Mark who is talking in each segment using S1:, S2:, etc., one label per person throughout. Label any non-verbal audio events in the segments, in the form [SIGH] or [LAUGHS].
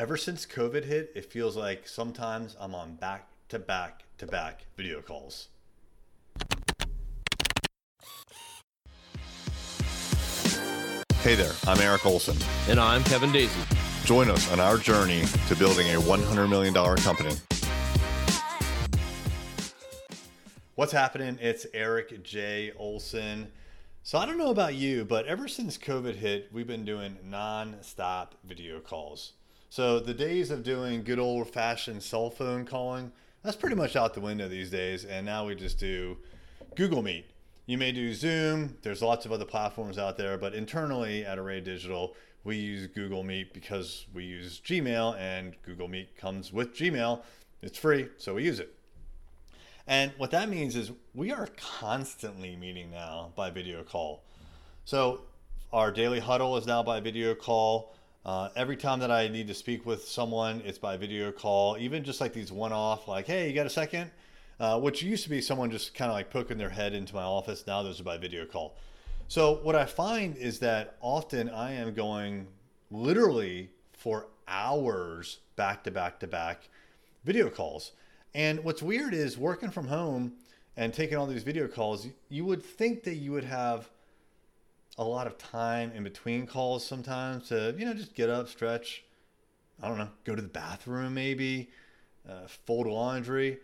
S1: ever since COVID hit, it feels like sometimes I'm on back to back to back video calls. Hey there, I'm Erik Olson.
S2: And I'm Kevin Daisey.
S1: Join us on our journey to building a $100 million company. What's happening? It's Erik J. Olson. So I don't know about you, but ever since COVID hit, we've been doing non-stop video calls. So the days of doing good old fashioned cell phone calling, that's pretty much out the window these days. And now we just do Google Meet. You may do Zoom. There's lots of other platforms out there, but internally at Array Digital, we use Google Meet because we use Gmail and Google Meet comes with Gmail. It's free, so we use it. And what that means is we are constantly meeting now by video call. So our daily huddle is now by video call. Uh, every time that I need to speak with someone, it's by video call. Even just like these one off, like, hey, you got a second? uh, which used to be someone just kind of like poking their head into my office. Now those are by video call. So what I find is that often I am going literally for hours back to back to back video calls. And what's weird is working from home and taking all these video calls, you would think that you would have a lot of time in between calls sometimes to, you know, just get up, stretch, I don't know, go to the bathroom maybe, uh, fold laundry.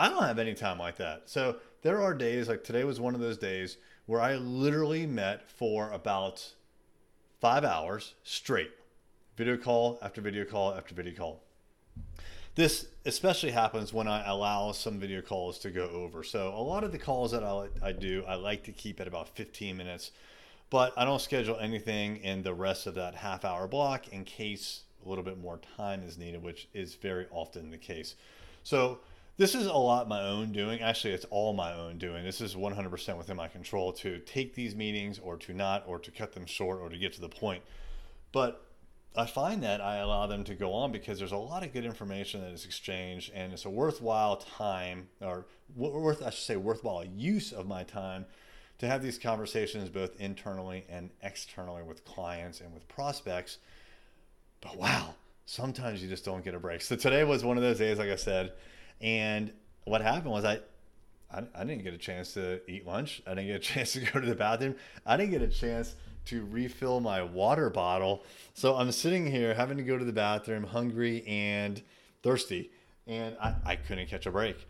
S1: I don't have any time like that. So there are days, like today was one of those days where I literally met for about five hours straight, video call after video call after video call. This especially happens when I allow some video calls to go over. So a lot of the calls that I, I do, I like to keep at about 15 minutes, but I don't schedule anything in the rest of that half hour block in case a little bit more time is needed, which is very often the case. So this is a lot my own doing. Actually, it's all my own doing. This is 100% within my control to take these meetings or to not, or to cut them short or to get to the point. But I find that I allow them to go on because there's a lot of good information that is exchanged and it's a worthwhile time or worth, I should say, worthwhile use of my time to have these conversations both internally and externally with clients and with prospects. But wow, sometimes you just don't get a break. So today was one of those days, like I said, and what happened was I, I, didn't get a chance to eat lunch. I didn't get a [LAUGHS] chance to go to the bathroom. I didn't get a chance to refill my water bottle. So I'm sitting here having to go to the bathroom, hungry and thirsty, and I, I couldn't catch a break.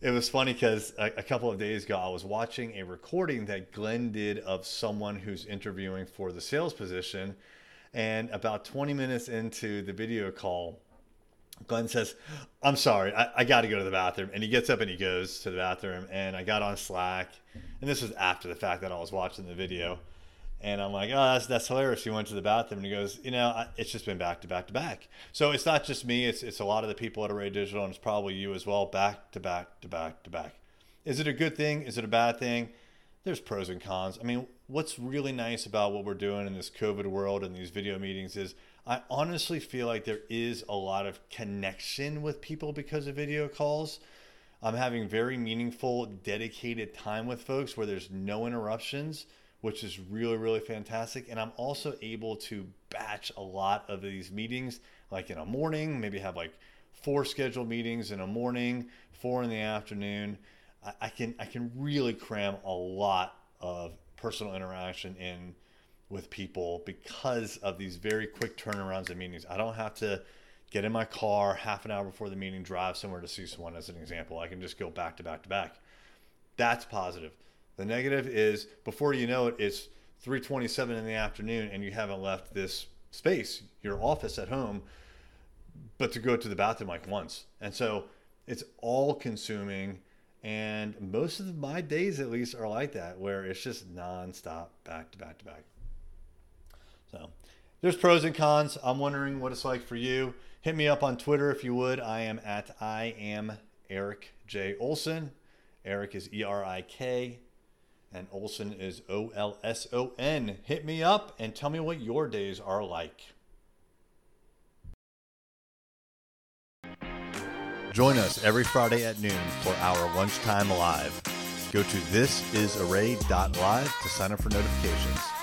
S1: It was funny because a, a, couple of days ago, I was watching a recording that Glenn did of someone who's interviewing for the sales position. And about 20 minutes into the video call, Glenn says, I'm sorry, I, I got to go to the bathroom. And he gets up and he goes to the bathroom. And I got on Slack. And this was after the fact that I was watching the video. And I'm like, oh, that's, that's hilarious. He went to the bathroom and he goes, you know, I, it's just been back to back to back. So it's not just me, it's, it's a lot of the people at Array Digital, and it's probably you as well, back to back to back to back. Is it a good thing? Is it a bad thing? There's pros and cons. I mean, what's really nice about what we're doing in this COVID world and these video meetings is I honestly feel like there is a lot of connection with people because of video calls. I'm having very meaningful, dedicated time with folks where there's no interruptions, which is really, really fantastic. And I'm also able to batch a lot of these meetings, like in a morning, maybe have like four scheduled meetings in a morning, four in the afternoon. I, can I can really cram a lot of personal interaction in with people because of these very quick turnarounds in meetings. I don't have to get in my car half an hour before the meeting, drive somewhere to see someone as an example. I can just go back to back to back. That's positive. The negative is before you know it, it's 327 in the afternoon and you haven't left this space, your office at home, but to go to the bathroom like once. And so it's all consuming. And most of my days, at least, are like that, where it's just nonstop, back to back to back. So there's pros and cons. I'm wondering what it's like for you. Hit me up on Twitter if you would. I am at I am Erik J. Olson. Erik is E R I K and Olson is O L S O N. Hit me up and tell me what your days are like. Join us every Friday at noon for our lunchtime live. Go to thisisarray.live to sign up for notifications.